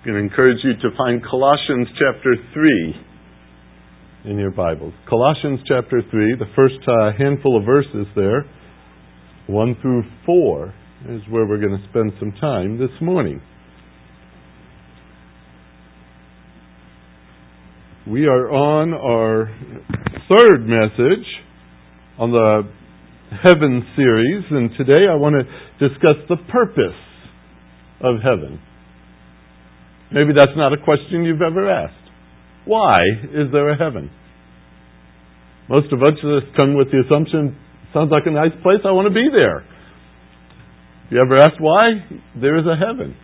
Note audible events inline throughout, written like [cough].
I'm going to encourage you to find Colossians chapter 3 in your Bibles. Colossians chapter 3, the first uh, handful of verses there, 1 through 4, is where we're going to spend some time this morning. We are on our third message on the Heaven series, and today I want to discuss the purpose of heaven. Maybe that's not a question you've ever asked. Why is there a heaven? Most of us just come with the assumption, sounds like a nice place, I want to be there. You ever asked why? There is a heaven.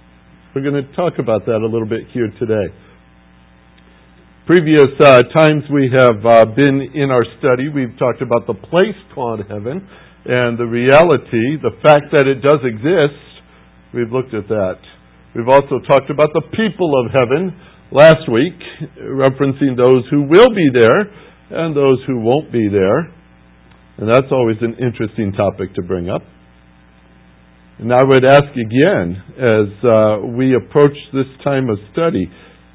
We're going to talk about that a little bit here today. Previous uh, times we have uh, been in our study, we've talked about the place called heaven and the reality, the fact that it does exist. We've looked at that. We've also talked about the people of heaven last week, referencing those who will be there and those who won't be there. And that's always an interesting topic to bring up. And I would ask again, as uh, we approach this time of study,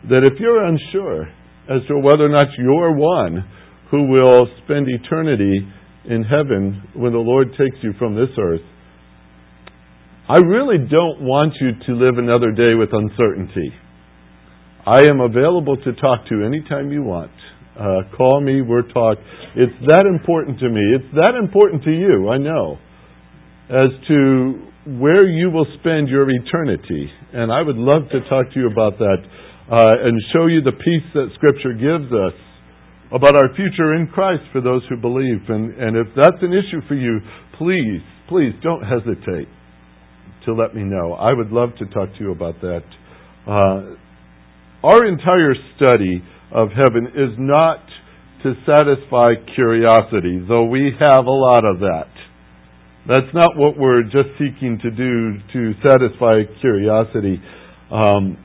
that if you're unsure as to whether or not you're one who will spend eternity in heaven when the Lord takes you from this earth, I really don't want you to live another day with uncertainty. I am available to talk to anytime you want. Uh, call me, we're talk. It's that important to me. It's that important to you, I know, as to where you will spend your eternity. And I would love to talk to you about that uh, and show you the peace that Scripture gives us about our future in Christ for those who believe. And, and if that's an issue for you, please, please don't hesitate to let me know. I would love to talk to you about that. Uh, our entire study of heaven is not to satisfy curiosity, though we have a lot of that. That's not what we're just seeking to do to satisfy curiosity. Um,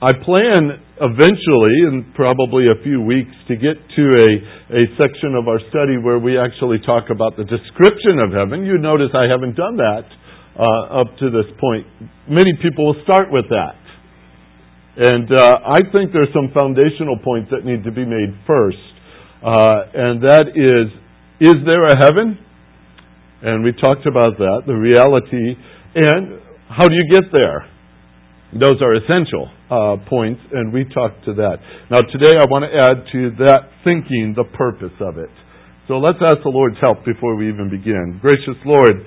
I plan eventually, in probably a few weeks, to get to a, a section of our study where we actually talk about the description of heaven. You notice I haven't done that uh, up to this point. Many people will start with that. And uh, I think there's some foundational points that need to be made first. Uh, and that is, is there a heaven? And we talked about that, the reality, and how do you get there? Those are essential uh, points, and we talked to that. Now, today I want to add to that thinking the purpose of it. So let's ask the Lord's help before we even begin. Gracious Lord,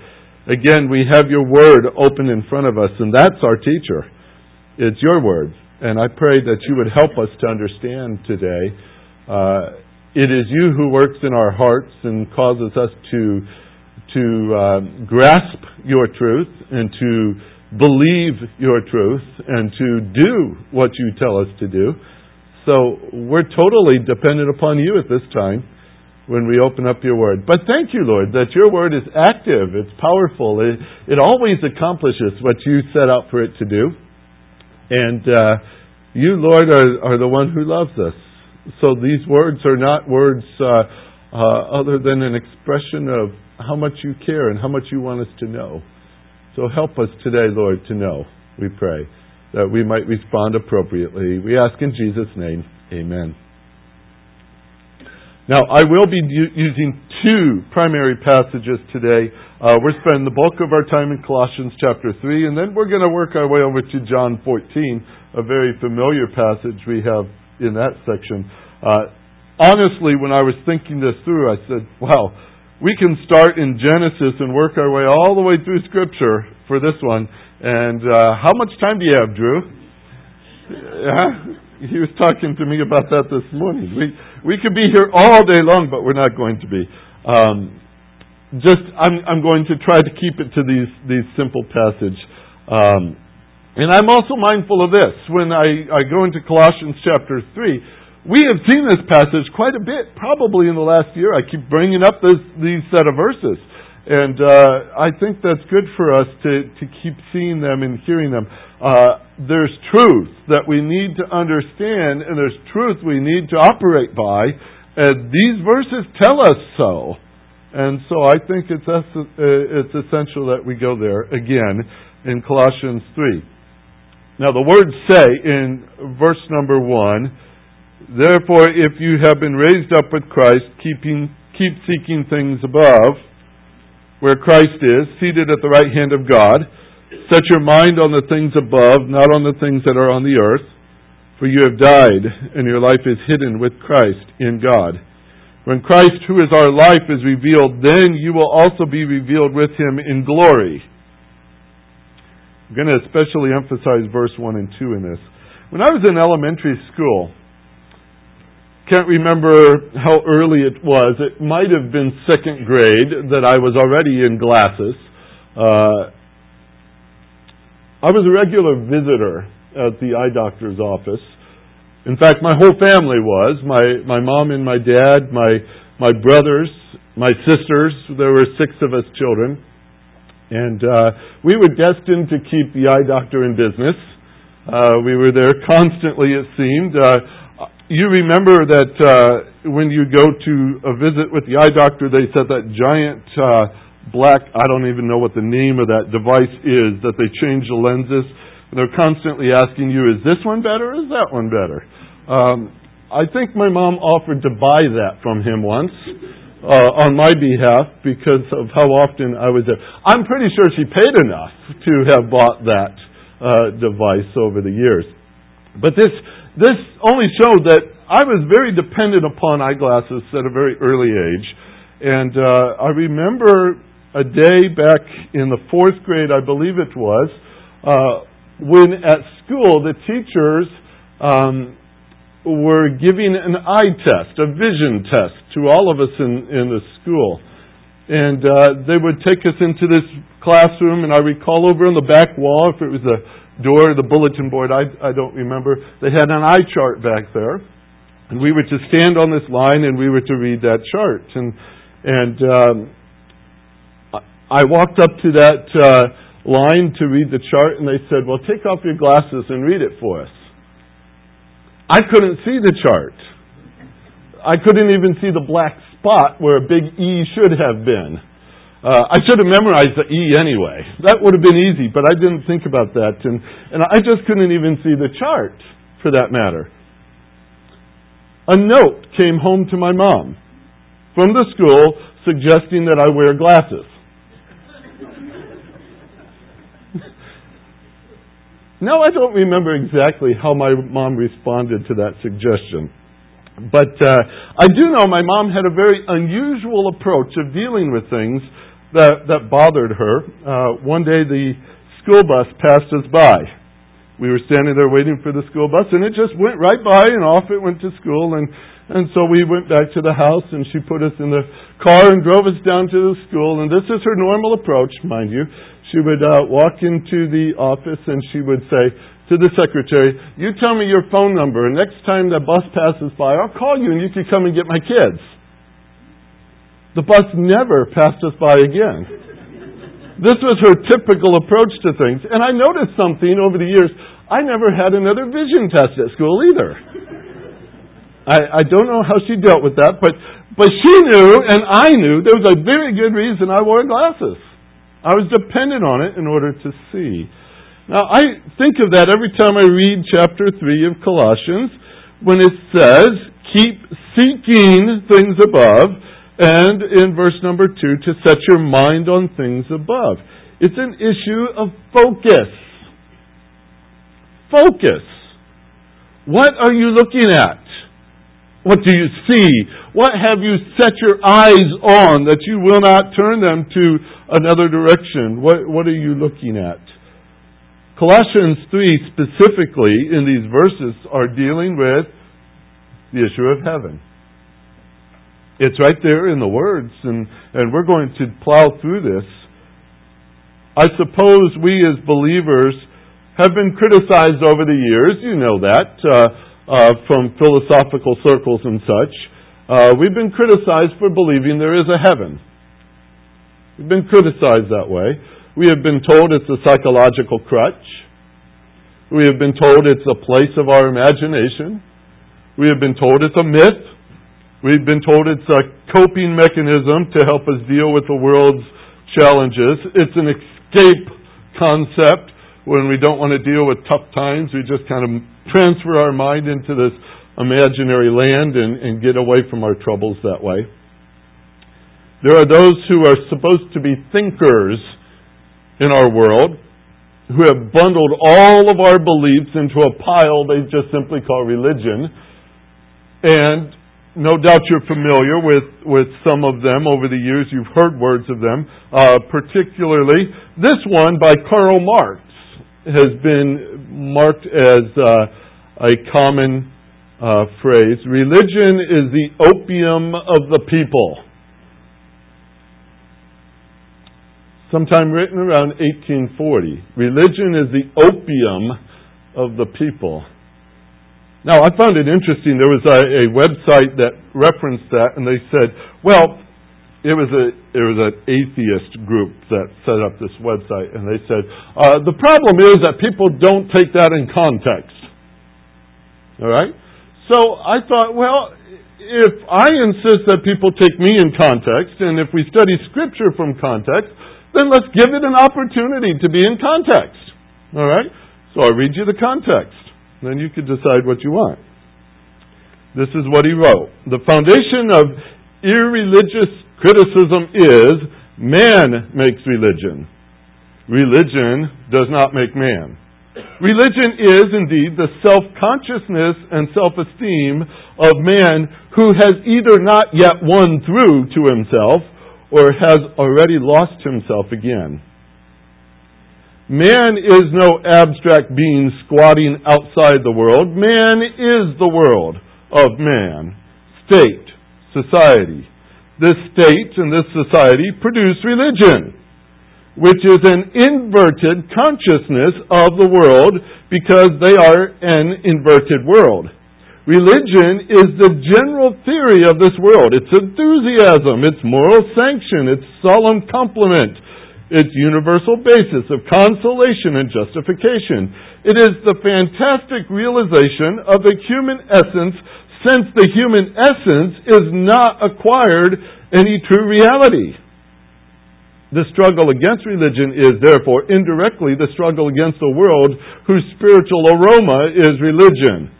Again, we have your word open in front of us, and that's our teacher. It's your word. And I pray that you would help us to understand today. Uh, it is you who works in our hearts and causes us to, to uh, grasp your truth and to believe your truth and to do what you tell us to do. So we're totally dependent upon you at this time when we open up your word. But thank you, Lord, that your word is active, it's powerful, it, it always accomplishes what you set out for it to do. And uh, you, Lord, are, are the one who loves us. So these words are not words uh, uh, other than an expression of how much you care and how much you want us to know. So help us today, Lord, to know, we pray, that we might respond appropriately. We ask in Jesus' name, amen. Now, I will be using two primary passages today. Uh, we're spending the bulk of our time in Colossians chapter 3, and then we're going to work our way over to John 14, a very familiar passage we have in that section. Uh, honestly, when I was thinking this through, I said, wow, we can start in Genesis and work our way all the way through Scripture for this one. And uh, how much time do you have, Drew? Yeah? He was talking to me about that this morning. We we could be here all day long, but we're not going to be. Um, just I'm I'm going to try to keep it to these these simple passage. Um, and I'm also mindful of this when I, I go into Colossians chapter three. We have seen this passage quite a bit, probably in the last year. I keep bringing up this, these set of verses. And uh, I think that's good for us to, to keep seeing them and hearing them. Uh, there's truth that we need to understand, and there's truth we need to operate by. And these verses tell us so. And so I think it's, uh, it's essential that we go there again in Colossians 3. Now, the words say in verse number 1 Therefore, if you have been raised up with Christ, keeping, keep seeking things above, where Christ is, seated at the right hand of God. Set your mind on the things above, not on the things that are on the earth. For you have died, and your life is hidden with Christ in God. When Christ, who is our life, is revealed, then you will also be revealed with him in glory. I'm going to especially emphasize verse 1 and 2 in this. When I was in elementary school, can't remember how early it was. It might have been second grade that I was already in glasses. Uh, I was a regular visitor at the eye doctor's office. In fact, my whole family was my my mom and my dad, my my brothers, my sisters. There were six of us children, and uh, we were destined to keep the eye doctor in business. Uh, we were there constantly, it seemed. Uh, you remember that uh, when you go to a visit with the eye doctor, they said that giant uh, black, I don't even know what the name of that device is, that they change the lenses. And they're constantly asking you, is this one better is that one better? Um, I think my mom offered to buy that from him once uh, on my behalf because of how often I was there. I'm pretty sure she paid enough to have bought that uh, device over the years. But this this only showed that I was very dependent upon eyeglasses at a very early age. And uh, I remember a day back in the fourth grade, I believe it was, uh, when at school the teachers um, were giving an eye test, a vision test, to all of us in, in the school. And uh, they would take us into this classroom, and I recall over on the back wall, if it was a door, the bulletin board, I, I don't remember. They had an eye chart back there. And we were to stand on this line and we were to read that chart. And, and um, I walked up to that uh, line to read the chart and they said, Well, take off your glasses and read it for us. I couldn't see the chart. I couldn't even see the black spot where a big E should have been. Uh, I should have memorized the E anyway. That would have been easy, but I didn't think about that. And, and I just couldn't even see the chart, for that matter. A note came home to my mom from the school suggesting that I wear glasses. now, I don't remember exactly how my mom responded to that suggestion. But uh, I do know my mom had a very unusual approach of dealing with things that, that bothered her. Uh, one day the school bus passed us by. We were standing there waiting for the school bus, and it just went right by, and off it went to school. And, and so we went back to the house, and she put us in the car and drove us down to the school. And this is her normal approach, mind you. She would uh, walk into the office, and she would say to the secretary, You tell me your phone number, and next time the bus passes by, I'll call you, and you can come and get my kids. The bus never passed us by again. This was her typical approach to things. And I noticed something over the years. I never had another vision test at school either. I, I don't know how she dealt with that, but, but she knew and I knew there was a very good reason I wore glasses. I was dependent on it in order to see. Now, I think of that every time I read chapter 3 of Colossians when it says, Keep seeking things above and in verse number two, to set your mind on things above. It's an issue of focus. Focus. What are you looking at? What do you see? What have you set your eyes on that you will not turn them to another direction? What, what are you looking at? Colossians 3 specifically in these verses are dealing with the issue of heaven. It's right there in the words, and, and we're going to plow through this. I suppose we as believers have been criticized over the years, you know that, uh, uh, from philosophical circles and such. Uh, we've been criticized for believing there is a heaven. We've been criticized that way. We have been told it's a psychological crutch. We have been told it's a place of our imagination. We have been told it's a myth. We've been told it's a coping mechanism to help us deal with the world's challenges. It's an escape concept when we don't want to deal with tough times, we just kind of transfer our mind into this imaginary land and, and get away from our troubles that way. There are those who are supposed to be thinkers in our world who have bundled all of our beliefs into a pile they just simply call religion. And no doubt you're familiar with, with some of them over the years. You've heard words of them. Uh, particularly, this one by Karl Marx has been marked as uh, a common uh, phrase. Religion is the opium of the people. sometime written around 1840. Religion is the opium of the people. Now, I found it interesting. There was a, a website that referenced that, and they said, well, it was a it was an atheist group that set up this website, and they said uh, the problem is that people don't take that in context. All right, so I thought, well, if I insist that people take me in context, and if we study Scripture from context, then let's give it an opportunity to be in context. All right? So I'll read you the context. Then you can decide what you want. This is what he wrote. The foundation of irreligious criticism is man makes religion. Religion does not make man. Religion is indeed the self consciousness and self esteem of man who has either not yet won through to himself or has already lost himself again. Man is no abstract being squatting outside the world. Man is the world of man, state, society. This state and this society produce religion, which is an inverted consciousness of the world because they are an inverted world. Religion is the general theory of this world. It's enthusiasm, it's moral sanction, it's solemn complement, its universal basis of consolation and justification. It is the fantastic realization of the human essence since the human essence is not acquired any true reality. The struggle against religion is therefore indirectly the struggle against the world whose spiritual aroma is religion.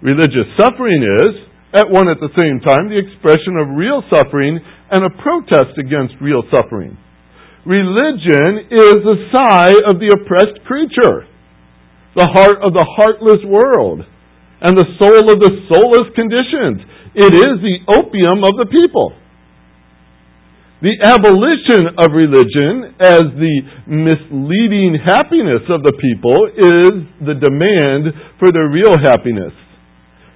Religious suffering is, at one at the same time, the expression of real suffering and a protest against real suffering. Religion is the sigh of the oppressed creature, the heart of the heartless world, and the soul of the soulless conditions. It is the opium of the people. The abolition of religion as the misleading happiness of the people is the demand for their real happiness.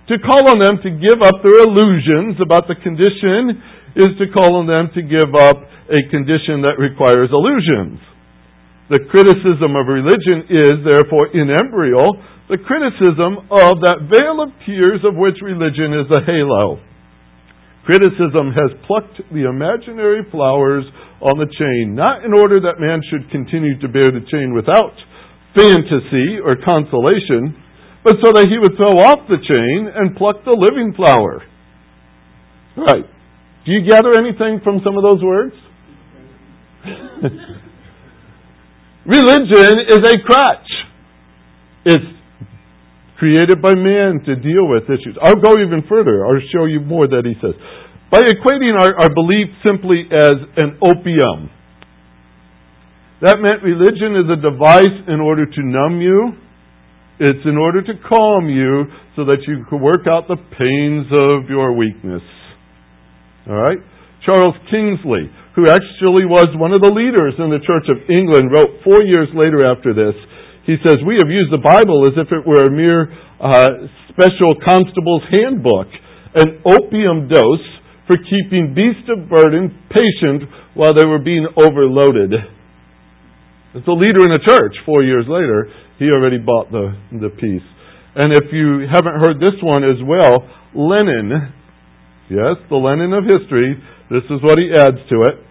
To call on them to give up their illusions about the condition is to call on them to give up a condition that requires illusions. The criticism of religion is, therefore, in embryo, the criticism of that vale of tears of which religion is a halo. Criticism has plucked the imaginary flowers on the chain, not in order that man should continue to bear the chain without fantasy or consolation, but so that he would throw off the chain and pluck the living flower. Right. Do you gather anything from some of those words? [laughs] Religion is a crutch. It's created by man to deal with issues. I'll go even further. I'll show you more that he says. By equating our, our belief simply as an opium, that meant religion is a device in order to numb you it's in order to calm you so that you can work out the pains of your weakness. All right? Charles Kingsley, who actually was one of the leaders in the Church of England, wrote four years later after this. He says, We have used the Bible as if it were a mere uh, special constable's handbook, an opium dose for keeping beasts of burden patient while they were being overloaded. As a leader in a church four years later, he already bought the, the piece. And if you haven't heard this one as well, Lenin, yes, the Lenin of history, this is what he adds to it.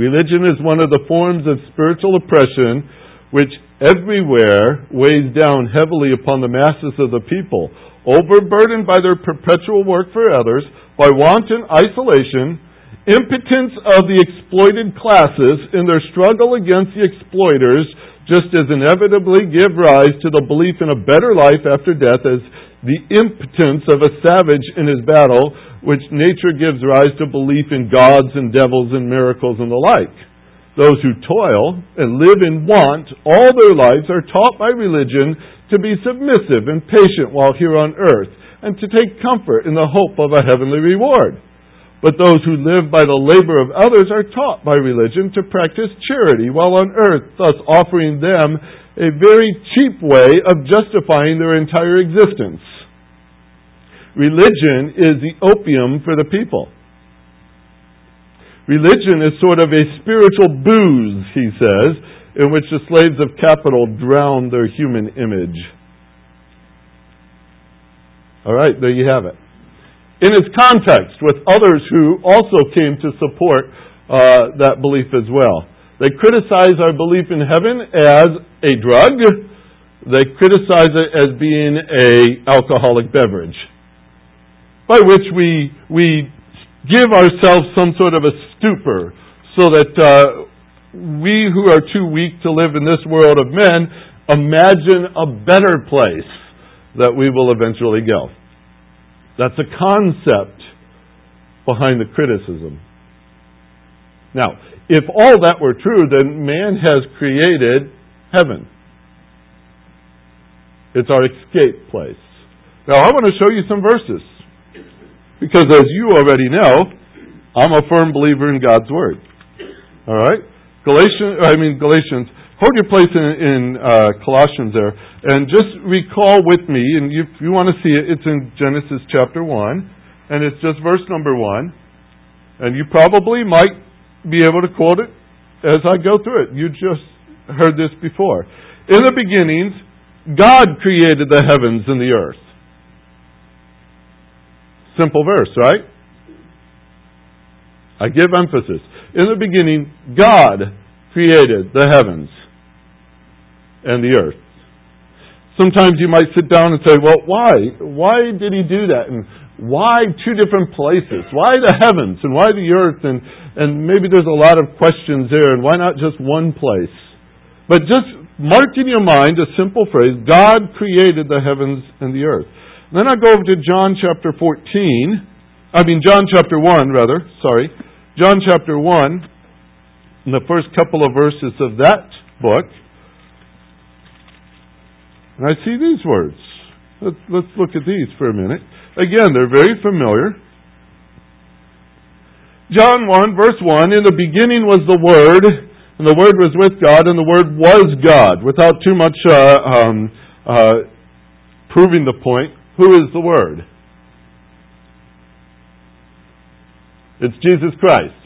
Religion is one of the forms of spiritual oppression which everywhere weighs down heavily upon the masses of the people, overburdened by their perpetual work for others, by wanton isolation, impotence of the exploited classes in their struggle against the exploiters, just as inevitably give rise to the belief in a better life after death as the impotence of a savage in his battle, which nature gives rise to belief in gods and devils and miracles and the like. Those who toil and live in want all their lives are taught by religion to be submissive and patient while here on earth, and to take comfort in the hope of a heavenly reward. But those who live by the labor of others are taught by religion to practice charity while on earth, thus offering them a very cheap way of justifying their entire existence. Religion is the opium for the people. Religion is sort of a spiritual booze, he says, in which the slaves of capital drown their human image. All right, there you have it in its context with others who also came to support uh, that belief as well. They criticize our belief in heaven as a drug. They criticize it as being a alcoholic beverage, by which we we give ourselves some sort of a stupor, so that uh, we who are too weak to live in this world of men imagine a better place that we will eventually go. That's a concept behind the criticism. Now, if all that were true, then man has created heaven. It's our escape place. Now, I want to show you some verses. Because as you already know, I'm a firm believer in God's Word. All right? Galatians, I mean, Galatians hold your place in, in uh, Colossians there, and just recall with me, and if you want to see it, it's in Genesis chapter 1, and it's just verse number 1, and you probably might be able to quote it as I go through it. You just heard this before. In the beginnings, God created the heavens and the earth. Simple verse, right? I give emphasis. In the beginning, God created the heavens and the earth. Sometimes you might sit down and say, well, why? Why did he do that? And why two different places? Why the heavens and why the earth? And, and maybe there's a lot of questions there, and why not just one place? But just mark in your mind a simple phrase God created the heavens and the earth. Then I go over to John chapter 14. I mean, John chapter 1, rather. Sorry. John chapter 1, in the first couple of verses of that book. And I see these words. Let's, let's look at these for a minute. Again, they're very familiar. John 1, verse 1 In the beginning was the Word, and the Word was with God, and the Word was God. Without too much uh, um, uh, proving the point, who is the Word? It's Jesus Christ.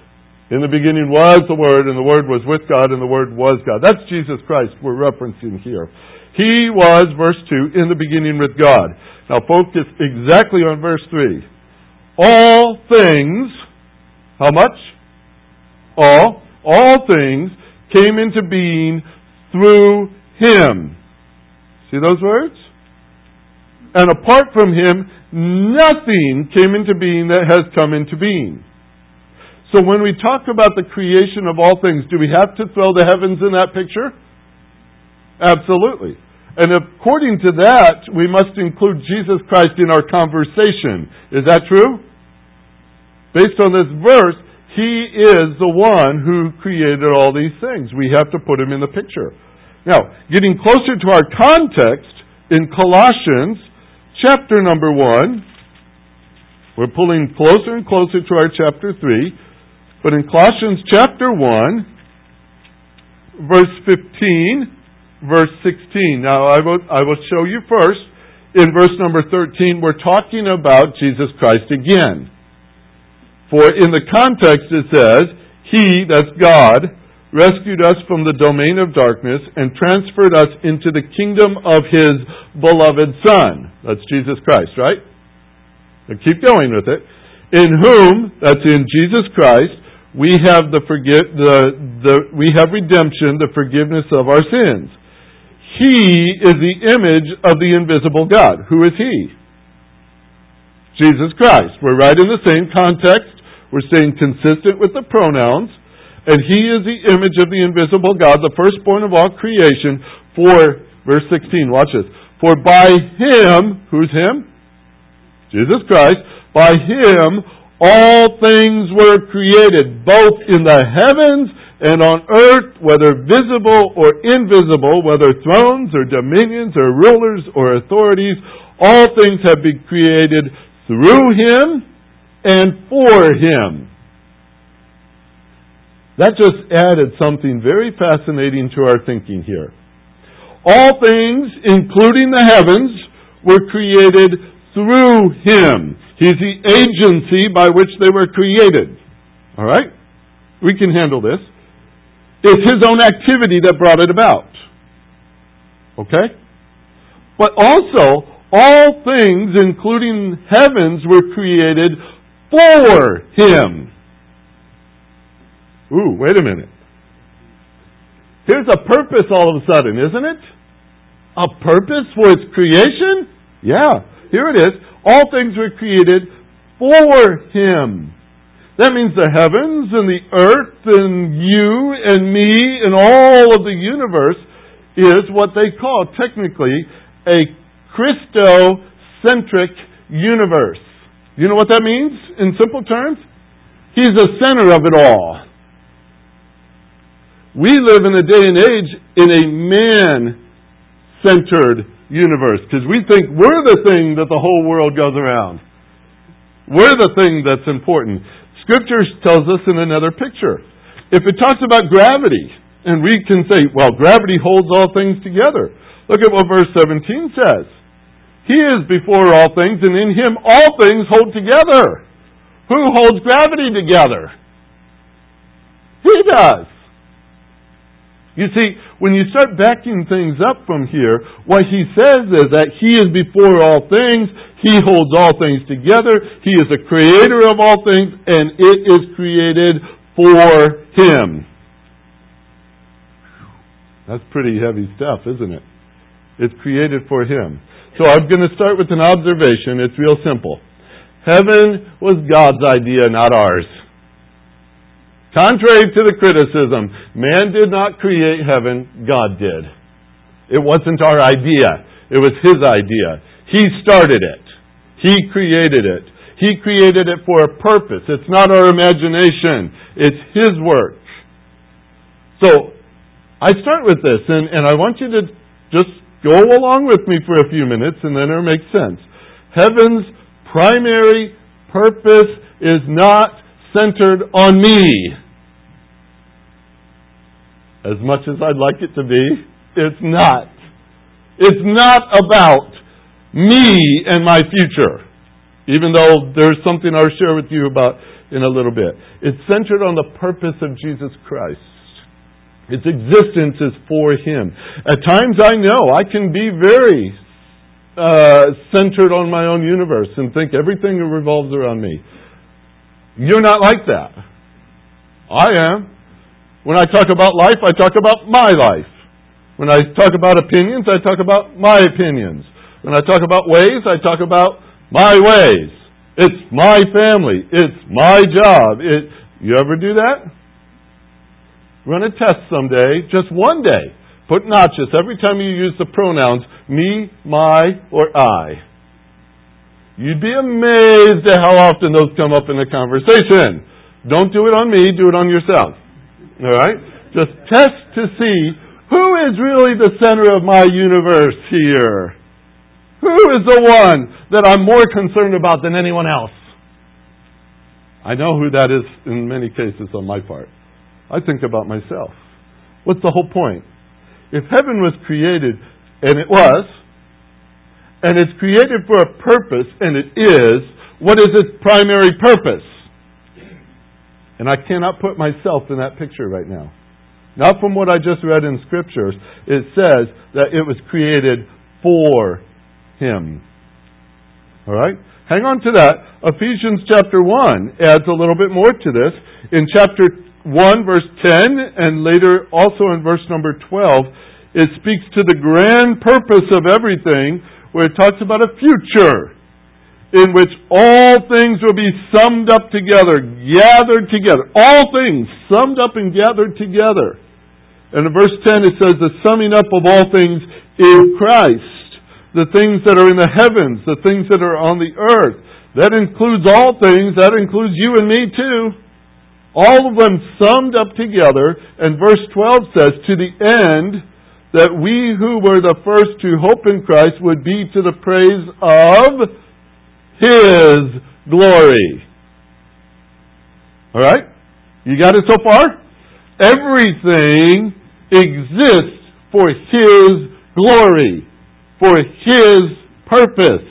In the beginning was the Word, and the Word was with God, and the Word was God. That's Jesus Christ we're referencing here. He was, verse 2, in the beginning with God. Now focus exactly on verse 3. All things, how much? All, all things came into being through Him. See those words? And apart from Him, nothing came into being that has come into being. So when we talk about the creation of all things, do we have to throw the heavens in that picture? Absolutely. And according to that, we must include Jesus Christ in our conversation. Is that true? Based on this verse, He is the one who created all these things. We have to put Him in the picture. Now, getting closer to our context, in Colossians chapter number 1, we're pulling closer and closer to our chapter 3, but in Colossians chapter 1, verse 15, verse 16. Now, I will, I will show you first. In verse number 13, we're talking about Jesus Christ again. For in the context it says, He, that's God, rescued us from the domain of darkness and transferred us into the kingdom of His beloved Son. That's Jesus Christ, right? Now keep going with it. In whom, that's in Jesus Christ, we have the, forgive, the, the we have redemption, the forgiveness of our sins he is the image of the invisible God. Who is He? Jesus Christ. We're right in the same context. We're staying consistent with the pronouns. and he is the image of the invisible God, the firstborn of all creation. For, verse 16, watch this. For by him, who's him? Jesus Christ, by him all things were created, both in the heavens and on earth, whether visible or invisible, whether thrones or dominions or rulers or authorities, all things have been created through him and for him. That just added something very fascinating to our thinking here. All things, including the heavens, were created through Him. He's the agency by which they were created. All right? We can handle this. It's His own activity that brought it about. Okay? But also, all things, including heavens, were created for Him. Ooh, wait a minute. Here's a purpose all of a sudden, isn't it? A purpose for its creation? Yeah, here it is. All things were created for Him. That means the heavens and the earth and you and me and all of the universe is what they call technically a Christocentric universe. You know what that means in simple terms? He's the center of it all. We live in a day and age in a man centered universe because we think we're the thing that the whole world goes around. We're the thing that's important. Scripture tells us in another picture. If it talks about gravity, and we can say, well, gravity holds all things together. Look at what verse 17 says. He is before all things, and in him all things hold together. Who holds gravity together? He does. You see, when you start backing things up from here, what he says is that he is before all things, he holds all things together, he is the creator of all things, and it is created for him. That's pretty heavy stuff, isn't it? It's created for him. So I'm going to start with an observation. It's real simple. Heaven was God's idea, not ours. Contrary to the criticism, man did not create heaven, God did. It wasn't our idea, it was His idea. He started it, He created it. He created it for a purpose. It's not our imagination, it's His work. So, I start with this, and, and I want you to just go along with me for a few minutes, and then it'll make sense. Heaven's primary purpose is not centered on me as much as I'd like it to be, it's not. It's not about me and my future, even though there's something I'll share with you about in a little bit. It's centered on the purpose of Jesus Christ. Its existence is for Him. At times I know I can be very uh, centered on my own universe and think everything revolves around me. You're not like that. I am. When I talk about life, I talk about my life. When I talk about opinions, I talk about my opinions. When I talk about ways, I talk about my ways. It's my family. It's my job. It, you ever do that? Run a test someday, just one day. Put notches every time you use the pronouns me, my, or I. You'd be amazed at how often those come up in a conversation. Don't do it on me, do it on yourself. All right? Just test to see who is really the center of my universe here. Who is the one that I'm more concerned about than anyone else? I know who that is in many cases on my part. I think about myself. What's the whole point? If heaven was created, and it was, and it's created for a purpose, and it is, what is its primary purpose? And I cannot put myself in that picture right now. Not from what I just read in scriptures. It says that it was created for him. All right? Hang on to that. Ephesians chapter 1 adds a little bit more to this. In chapter 1, verse 10, and later also in verse number 12, it speaks to the grand purpose of everything where it talks about a future. In which all things will be summed up together, gathered together. All things summed up and gathered together. And in verse 10 it says, the summing up of all things in Christ. The things that are in the heavens, the things that are on the earth. That includes all things. That includes you and me too. All of them summed up together. And verse 12 says, to the end that we who were the first to hope in Christ would be to the praise of His glory. Alright? You got it so far? Everything exists for His glory, for His purpose.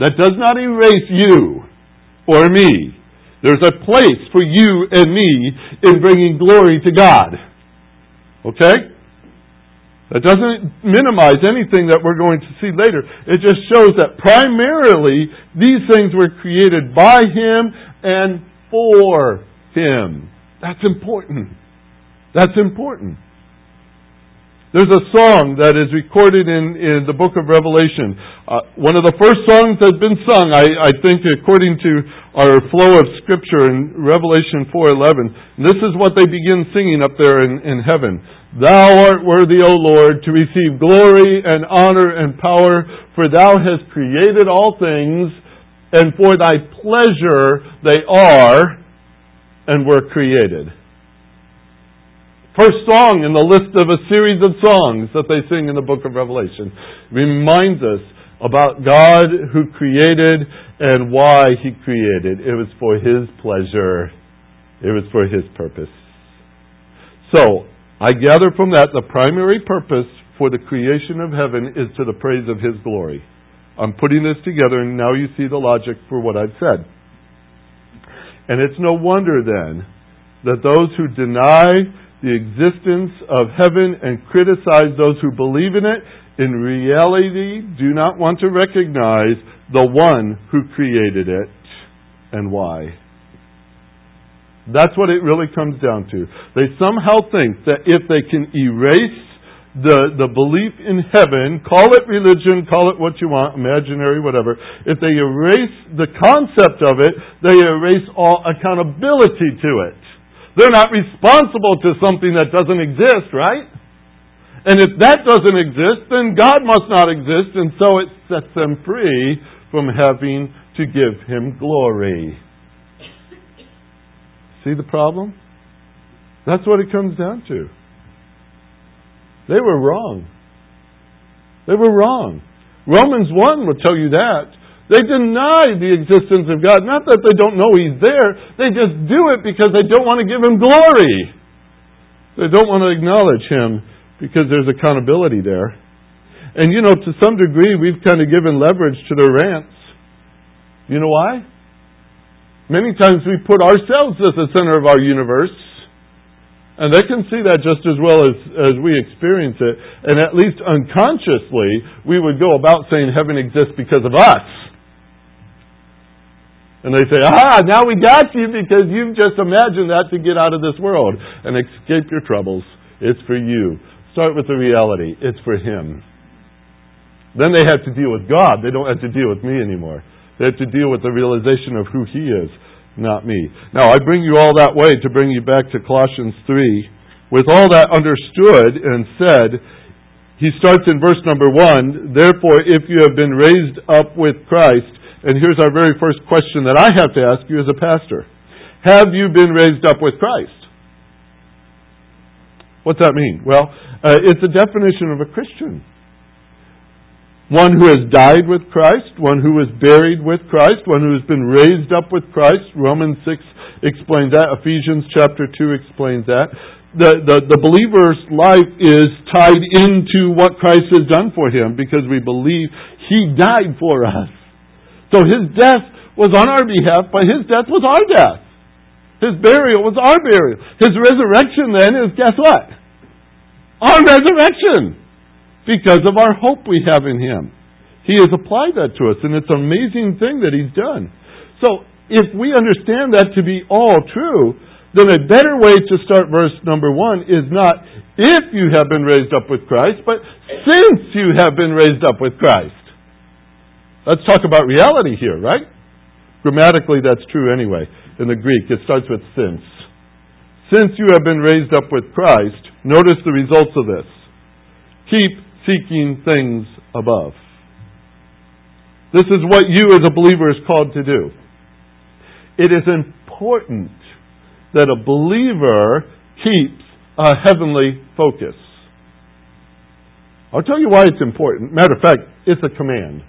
That does not erase you or me. There's a place for you and me in bringing glory to God. Okay? That doesn't minimize anything that we're going to see later. It just shows that primarily these things were created by Him and for Him. That's important. That's important. There's a song that is recorded in, in the book of Revelation. Uh, one of the first songs that's been sung, I, I think, according to our flow of scripture in Revelation 4.11. This is what they begin singing up there in, in heaven. Thou art worthy, O Lord, to receive glory and honor and power, for thou hast created all things, and for thy pleasure they are and were created. First song in the list of a series of songs that they sing in the book of Revelation reminds us about God who created and why He created. It was for His pleasure. It was for His purpose. So, I gather from that the primary purpose for the creation of heaven is to the praise of His glory. I'm putting this together and now you see the logic for what I've said. And it's no wonder then that those who deny the existence of heaven and criticize those who believe in it, in reality do not want to recognize the one who created it and why. That's what it really comes down to. They somehow think that if they can erase the, the belief in heaven, call it religion, call it what you want, imaginary, whatever, if they erase the concept of it, they erase all accountability to it. They're not responsible to something that doesn't exist, right? And if that doesn't exist, then God must not exist, and so it sets them free from having to give Him glory. See the problem? That's what it comes down to. They were wrong. They were wrong. Romans 1 will tell you that. They deny the existence of God. Not that they don't know He's there, they just do it because they don't want to give Him glory. They don't want to acknowledge Him because there's accountability there. And you know, to some degree, we've kind of given leverage to their rants. You know why? Many times we put ourselves as the center of our universe. And they can see that just as well as, as we experience it. And at least unconsciously, we would go about saying heaven exists because of us. And they say, ah, now we got you because you've just imagined that to get out of this world and escape your troubles. It's for you. Start with the reality. It's for Him. Then they have to deal with God. They don't have to deal with me anymore. They have to deal with the realization of who He is, not me. Now, I bring you all that way to bring you back to Colossians 3. With all that understood and said, he starts in verse number 1 Therefore, if you have been raised up with Christ, and here's our very first question that I have to ask you as a pastor Have you been raised up with Christ? What's that mean? Well, uh, it's a definition of a Christian. One who has died with Christ, one who was buried with Christ, one who has been raised up with Christ. Romans 6 explains that. Ephesians chapter 2 explains that. The, the, the believer's life is tied into what Christ has done for him because we believe he died for us. So his death was on our behalf, but his death was our death. His burial was our burial. His resurrection then is, guess what? Our resurrection. Because of our hope we have in him. He has applied that to us, and it's an amazing thing that he's done. So, if we understand that to be all true, then a better way to start verse number one is not if you have been raised up with Christ, but since you have been raised up with Christ. Let's talk about reality here, right? Grammatically, that's true anyway. In the Greek, it starts with since. Since you have been raised up with Christ, notice the results of this. Keep seeking things above. This is what you as a believer is called to do. It is important that a believer keeps a heavenly focus. I'll tell you why it's important. Matter of fact, it's a command.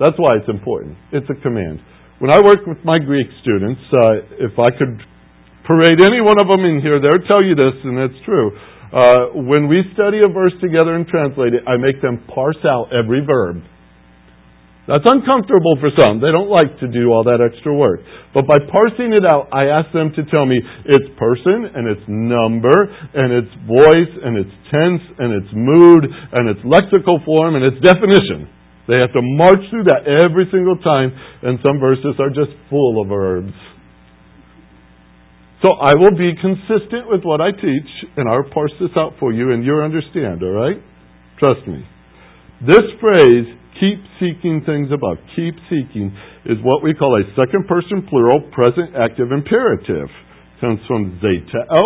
That's why it's important. It's a command. When I work with my Greek students, uh, if I could parade any one of them in here, they'll tell you this, and it's true. Uh, when we study a verse together and translate it, I make them parse out every verb. That's uncomfortable for some. They don't like to do all that extra work. But by parsing it out, I ask them to tell me its person and its number and its voice and its tense and its mood and its lexical form and its definition. They have to march through that every single time, and some verses are just full of verbs. So I will be consistent with what I teach, and I'll parse this out for you, and you'll understand, all right? Trust me. This phrase, keep seeking things above, keep seeking, is what we call a second person plural present active imperative. It comes from zeteo.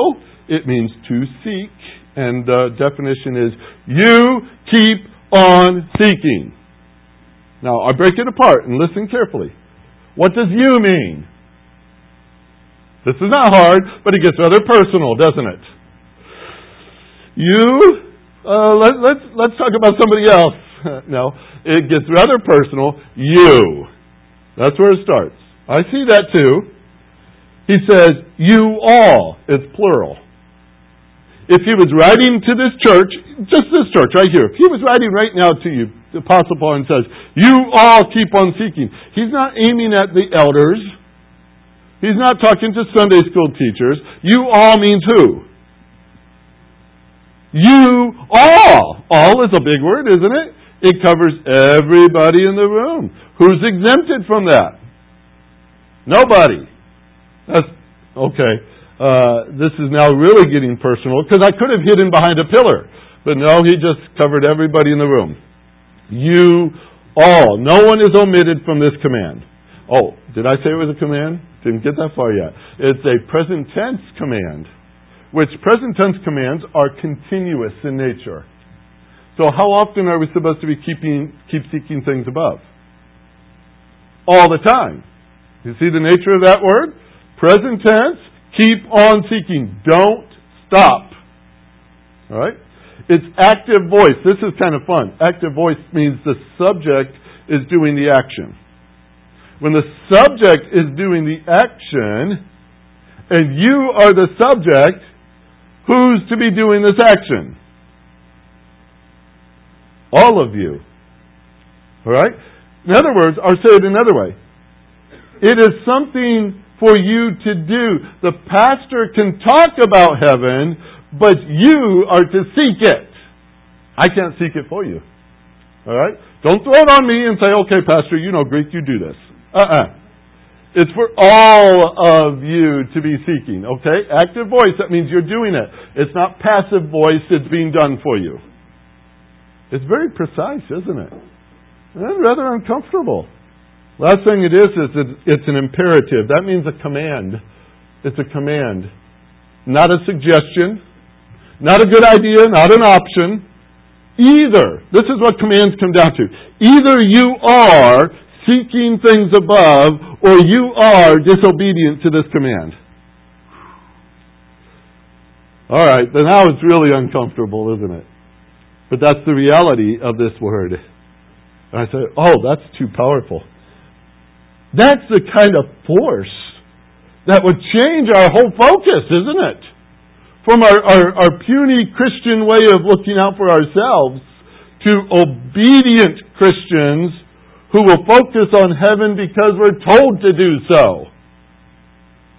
It means to seek, and the definition is you keep on seeking. Now, I break it apart and listen carefully. What does you mean? This is not hard, but it gets rather personal, doesn't it? You, uh, let, let's, let's talk about somebody else. [laughs] no, it gets rather personal. You. That's where it starts. I see that too. He says, you all. It's plural. If he was writing to this church, just this church right here, if he was writing right now to you, the Apostle Paul, and says, You all keep on seeking. He's not aiming at the elders. He's not talking to Sunday school teachers. You all means who? You all. All is a big word, isn't it? It covers everybody in the room. Who's exempted from that? Nobody. That's okay. Uh, this is now really getting personal because I could have hidden behind a pillar, but no, he just covered everybody in the room. You all. No one is omitted from this command. Oh, did I say it was a command? Didn't get that far yet. It's a present tense command, which present tense commands are continuous in nature. So how often are we supposed to be keeping, keep seeking things above? All the time. You see the nature of that word? Present tense, keep on seeking. Don't stop. All right? It's active voice. This is kind of fun. Active voice means the subject is doing the action. When the subject is doing the action, and you are the subject, who's to be doing this action? All of you. All right? In other words, or say it another way. It is something for you to do. The pastor can talk about heaven, but you are to seek it. I can't seek it for you. All right? Don't throw it on me and say, okay, Pastor, you know Greek, you do this. Uh-uh. It's for all of you to be seeking, okay? Active voice, that means you're doing it. It's not passive voice, it's being done for you. It's very precise, isn't it? And rather uncomfortable. Last thing it is, is it's an imperative. That means a command. It's a command. Not a suggestion, not a good idea, not an option. Either, this is what commands come down to. Either you are seeking things above or you are disobedient to this command. All right, then now it's really uncomfortable, isn't it? But that's the reality of this word. And I say, oh, that's too powerful. That's the kind of force that would change our whole focus, isn't it? from our, our, our puny Christian way of looking out for ourselves to obedient Christians who will focus on heaven because we're told to do so.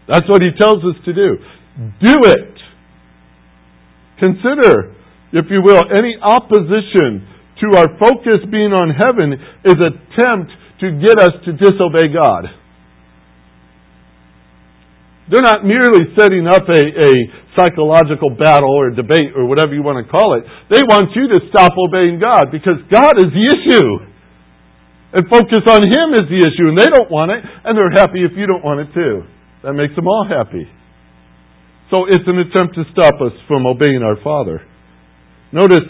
That's what he tells us to do. Do it. Consider, if you will, any opposition to our focus being on heaven is attempt to get us to disobey God. They're not merely setting up a, a psychological battle or debate or whatever you want to call it. They want you to stop obeying God because God is the issue. And focus on Him as the issue, and they don't want it, and they're happy if you don't want it too. That makes them all happy. So it's an attempt to stop us from obeying our Father. Notice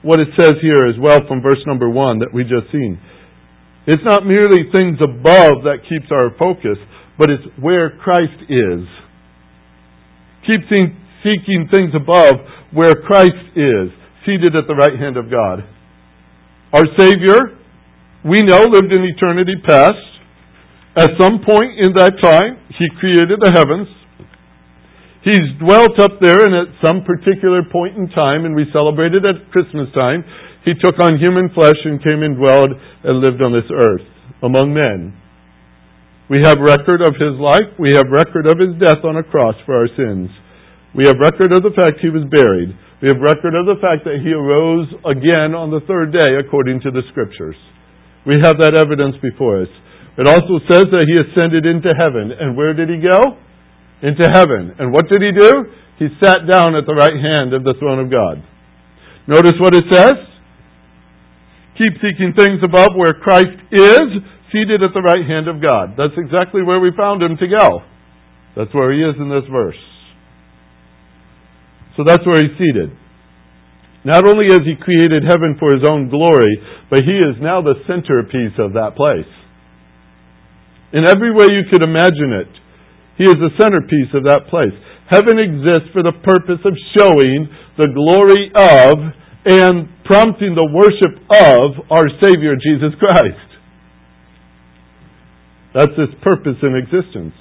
what it says here as well from verse number one that we just seen. It's not merely things above that keeps our focus, but it's where Christ is. Keep seeking things above where Christ is, seated at the right hand of God. Our Savior, we know, lived in eternity past. At some point in that time, He created the heavens. He's dwelt up there, and at some particular point in time, and we celebrated at Christmas time, He took on human flesh and came and dwelled and lived on this earth among men. We have record of His life. We have record of His death on a cross for our sins. We have record of the fact He was buried. We have record of the fact that He arose again on the third day according to the Scriptures. We have that evidence before us. It also says that He ascended into heaven. And where did He go? into heaven. And what did he do? He sat down at the right hand of the throne of God. Notice what it says. Keep seeking things above where Christ is, seated at the right hand of God. That's exactly where we found him to go. That's where he is in this verse. So that's where he's seated. Not only has he created heaven for his own glory, but he is now the centerpiece of that place. In every way you could imagine it, he is the centerpiece of that place. Heaven exists for the purpose of showing the glory of and prompting the worship of our Savior Jesus Christ. That's its purpose in existence.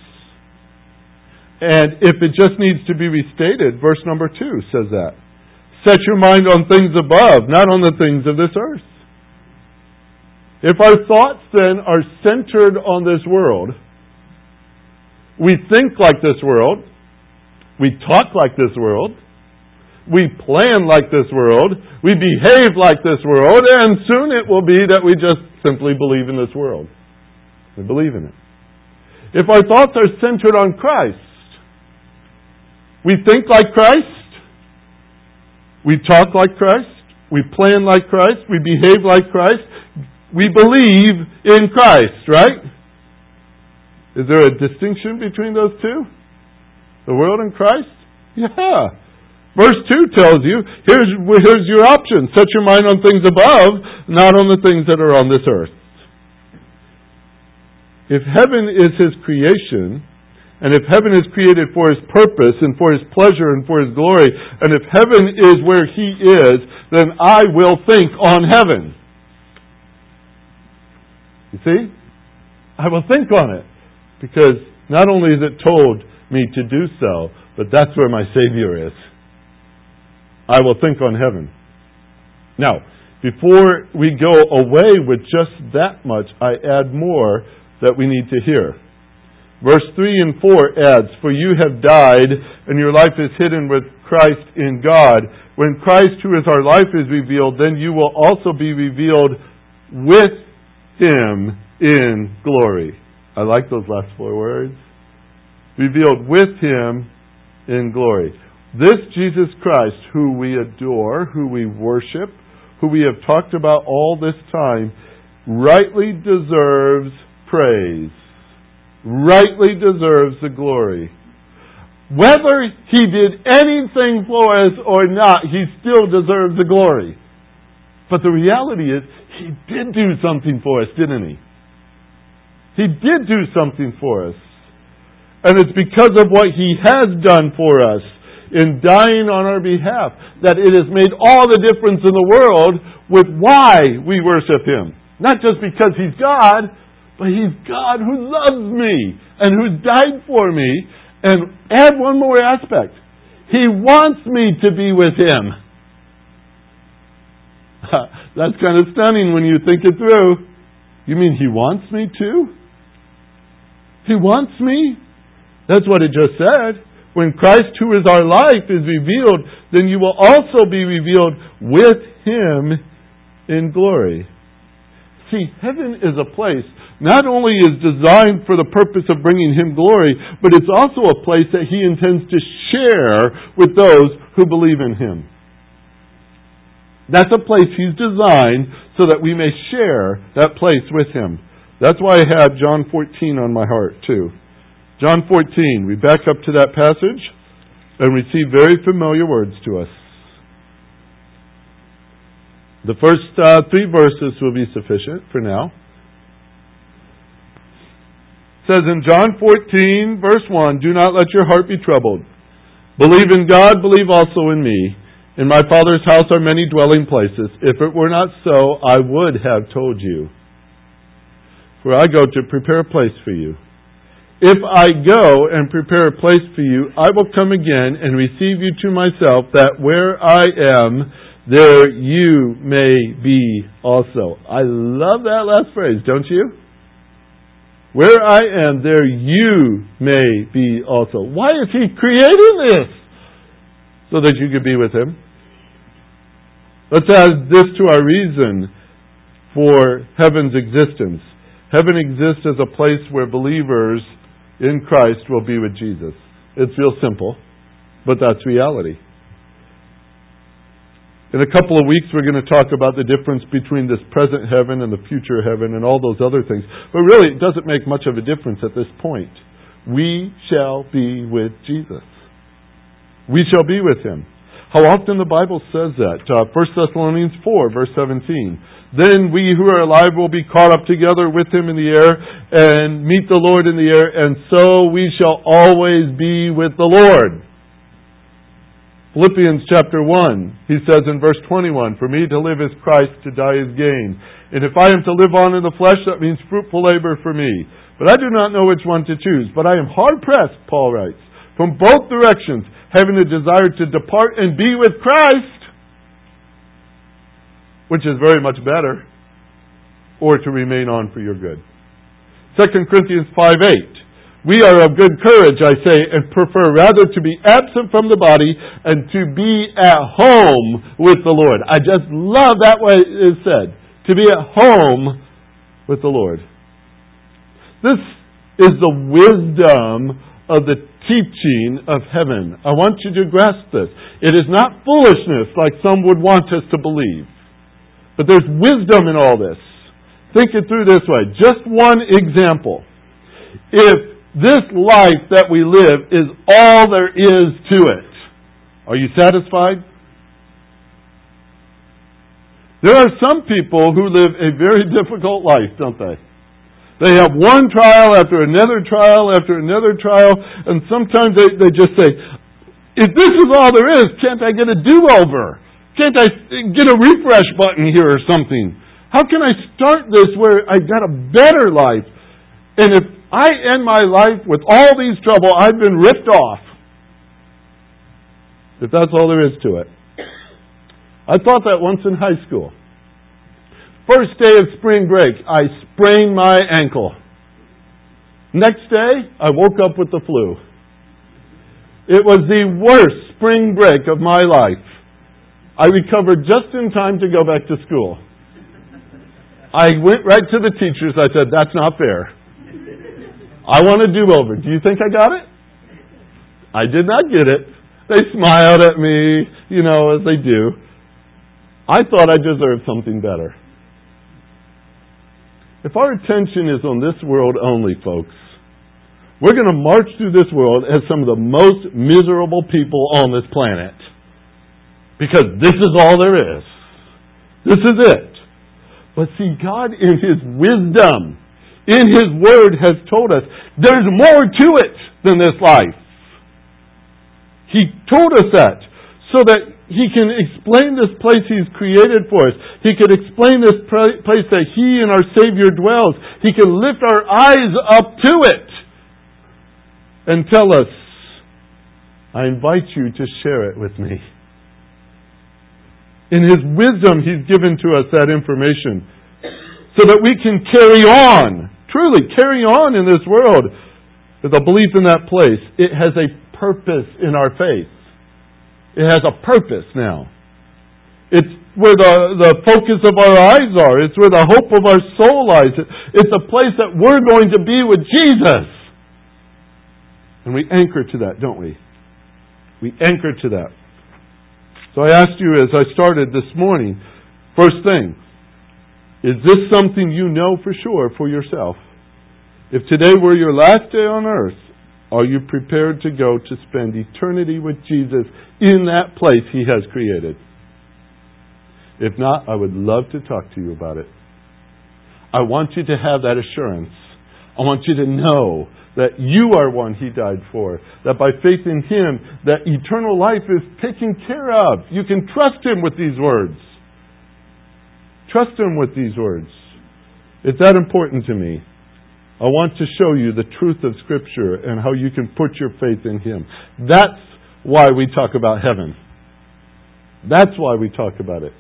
And if it just needs to be restated, verse number two says that. Set your mind on things above, not on the things of this earth. If our thoughts then are centered on this world, we think like this world. We talk like this world. We plan like this world. We behave like this world. And soon it will be that we just simply believe in this world. We believe in it. If our thoughts are centered on Christ, we think like Christ. We talk like Christ. We plan like Christ. We behave like Christ. We believe in Christ, right? Is there a distinction between those two? The world and Christ? Yeah. Verse 2 tells you, here's, here's your option. Set your mind on things above, not on the things that are on this earth. If heaven is His creation, and if heaven is created for His purpose and for His pleasure and for His glory, and if heaven is where He is, then I will think on heaven. You see? I will think on it. Because not only is it told me to do so, but that's where my Savior is. I will think on heaven. Now, before we go away with just that much, I add more that we need to hear. Verse 3 and 4 adds, For you have died, and your life is hidden with Christ in God. When Christ, who is our life, is revealed, then you will also be revealed with Him in glory. I like those last four words. Revealed with him in glory. This Jesus Christ, who we adore, who we worship, who we have talked about all this time, rightly deserves praise, rightly deserves the glory. Whether he did anything for us or not, he still deserves the glory. But the reality is, he did do something for us, didn't he? He did do something for us. And it's because of what He has done for us in dying on our behalf that it has made all the difference in the world with why we worship Him. Not just because He's God, but He's God who loves me and who died for me. And add one more aspect. He wants me to be with Him. [laughs] That's kind of stunning when you think it through. You mean He wants me to? He wants me. That's what it just said. When Christ, who is our life, is revealed, then you will also be revealed with Him in glory. See, heaven is a place not only is designed for the purpose of bringing Him glory, but it's also a place that He intends to share with those who believe in Him. That's a place He's designed so that we may share that place with Him. That's why I have John 14 on my heart, too. John 14, we back up to that passage and we see very familiar words to us. The first uh, three verses will be sufficient for now. It says in John 14, verse 1, Do not let your heart be troubled. Believe in God, believe also in me. In my Father's house are many dwelling places. If it were not so, I would have told you. For I go to prepare a place for you. If I go and prepare a place for you, I will come again and receive you to myself, that where I am, there you may be also. I love that last phrase, don't you? Where I am, there you may be also. Why is He creating this? So that you could be with Him. Let's add this to our reason for heaven's existence. Heaven exists as a place where believers in Christ will be with Jesus. It's real simple, but that's reality. In a couple of weeks, we're going to talk about the difference between this present heaven and the future heaven and all those other things. But really, it doesn't make much of a difference at this point. We shall be with Jesus. We shall be with him. How often the Bible says that? Uh, 1 Thessalonians 4, verse 17. Then we who are alive will be caught up together with him in the air and meet the Lord in the air, and so we shall always be with the Lord. Philippians chapter 1, he says in verse 21, For me to live is Christ, to die is gain. And if I am to live on in the flesh, that means fruitful labor for me. But I do not know which one to choose. But I am hard pressed, Paul writes, from both directions, having a desire to depart and be with Christ, which is very much better, or to remain on for your good. 2 Corinthians 5 8. We are of good courage, I say, and prefer rather to be absent from the body and to be at home with the Lord. I just love that way it's said. To be at home with the Lord. This is the wisdom of the teaching of heaven. I want you to grasp this. It is not foolishness like some would want us to believe. But there's wisdom in all this. Think it through this way. Just one example. If this life that we live is all there is to it. Are you satisfied? There are some people who live a very [laughs] difficult life, don't they? They have one trial after another trial after another trial, and sometimes they, they just say, if this is all there is, can't I get a do-over? Can't I get a refresh button here or something? How can I start this where I've got a better life? And if I end my life with all these trouble, I've been ripped off. If that's all there is to it. I thought that once in high school. First day of spring break, I sprained my ankle. Next day, I woke up with the flu. It was the worst spring break of my life. I recovered just in time to go back to school. I went right to the teachers. I said, That's not fair. I want a do over. Do you think I got it? I did not get it. They smiled at me, you know, as they do. I thought I deserved something better. If our attention is on this world only, folks, we're going to march through this world as some of the most miserable people on this planet. Because this is all there is. This is it. But see, God, in His wisdom, in His Word has told us there's more to it than this life. He told us that so that He can explain this place He's created for us. He can explain this place that He and our Savior dwells. He can lift our eyes up to it and tell us, I invite you to share it with me. In His wisdom, He's given to us that information so that we can carry on truly carry on in this world with a belief in that place. It has a purpose in our faith. It has a purpose now. It's where the, the focus of our eyes are. It's where the hope of our soul lies. It's a place that we're going to be with Jesus. And we anchor to that, don't we? We anchor to that. So I asked you as I started this morning, first thing, is this something you know for sure for yourself? If today were your last day on earth, are you prepared to go to spend eternity with Jesus in that place He has created? If not, I would love to talk to you about it. I want you to have that assurance. I want you to know that you are one He died for. That by faith in Him, that eternal life is taken care of. You can trust Him with these words. Trust Him with these words. It's that important to me. I want to show you the truth of Scripture and how you can put your faith in Him. That's why we talk about heaven. That's why we talk about it.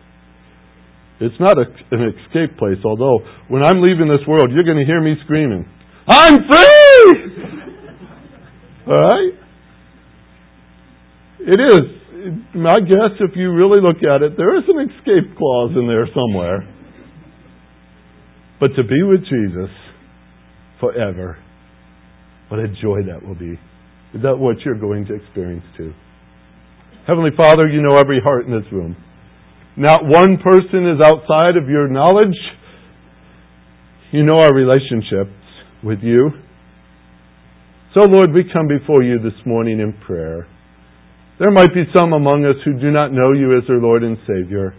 It's not a, an escape place, although when I'm leaving this world, you're going to hear me screaming, I'm free! [laughs] All right? It is. My guess, if you really look at it, there is an escape clause in there somewhere. But to be with Jesus forever, what a joy that will be. Is that what you're going to experience too? Heavenly Father, you know every heart in this room. Not one person is outside of your knowledge. You know our relationships with you. So, Lord, we come before you this morning in prayer. There might be some among us who do not know you as their Lord and Savior.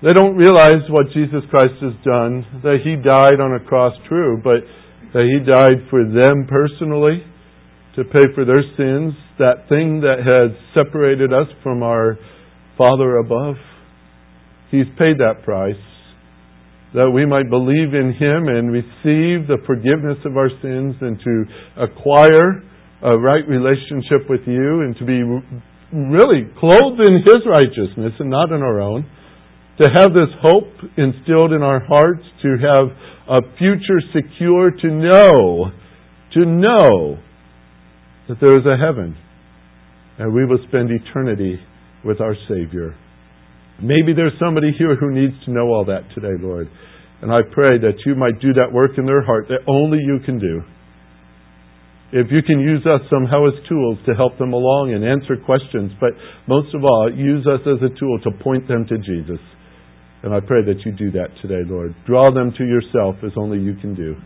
They don't realize what Jesus Christ has done, that He died on a cross, true, but that He died for them personally to pay for their sins, that thing that had separated us from our Father above. He's paid that price that we might believe in Him and receive the forgiveness of our sins and to acquire a right relationship with you and to be really clothed in His righteousness and not in our own. To have this hope instilled in our hearts, to have a future secure, to know, to know that there is a heaven and we will spend eternity with our Savior. Maybe there's somebody here who needs to know all that today, Lord. And I pray that you might do that work in their heart that only you can do. If you can use us somehow as tools to help them along and answer questions, but most of all, use us as a tool to point them to Jesus. And I pray that you do that today, Lord. Draw them to yourself as only you can do.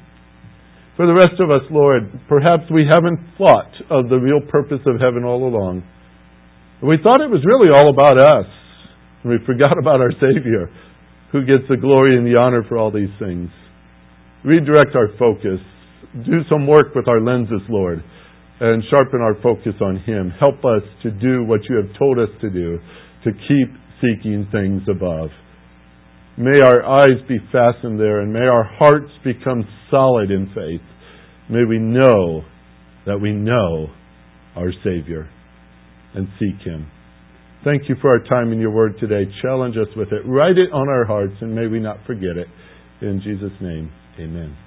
For the rest of us, Lord, perhaps we haven't thought of the real purpose of heaven all along. We thought it was really all about us. And we forgot about our Savior, who gets the glory and the honor for all these things. Redirect our focus. Do some work with our lenses, Lord, and sharpen our focus on Him. Help us to do what you have told us to do, to keep seeking things above. May our eyes be fastened there, and may our hearts become solid in faith. May we know that we know our Savior and seek Him. Thank you for our time in your word today. Challenge us with it. Write it on our hearts, and may we not forget it. In Jesus' name, amen.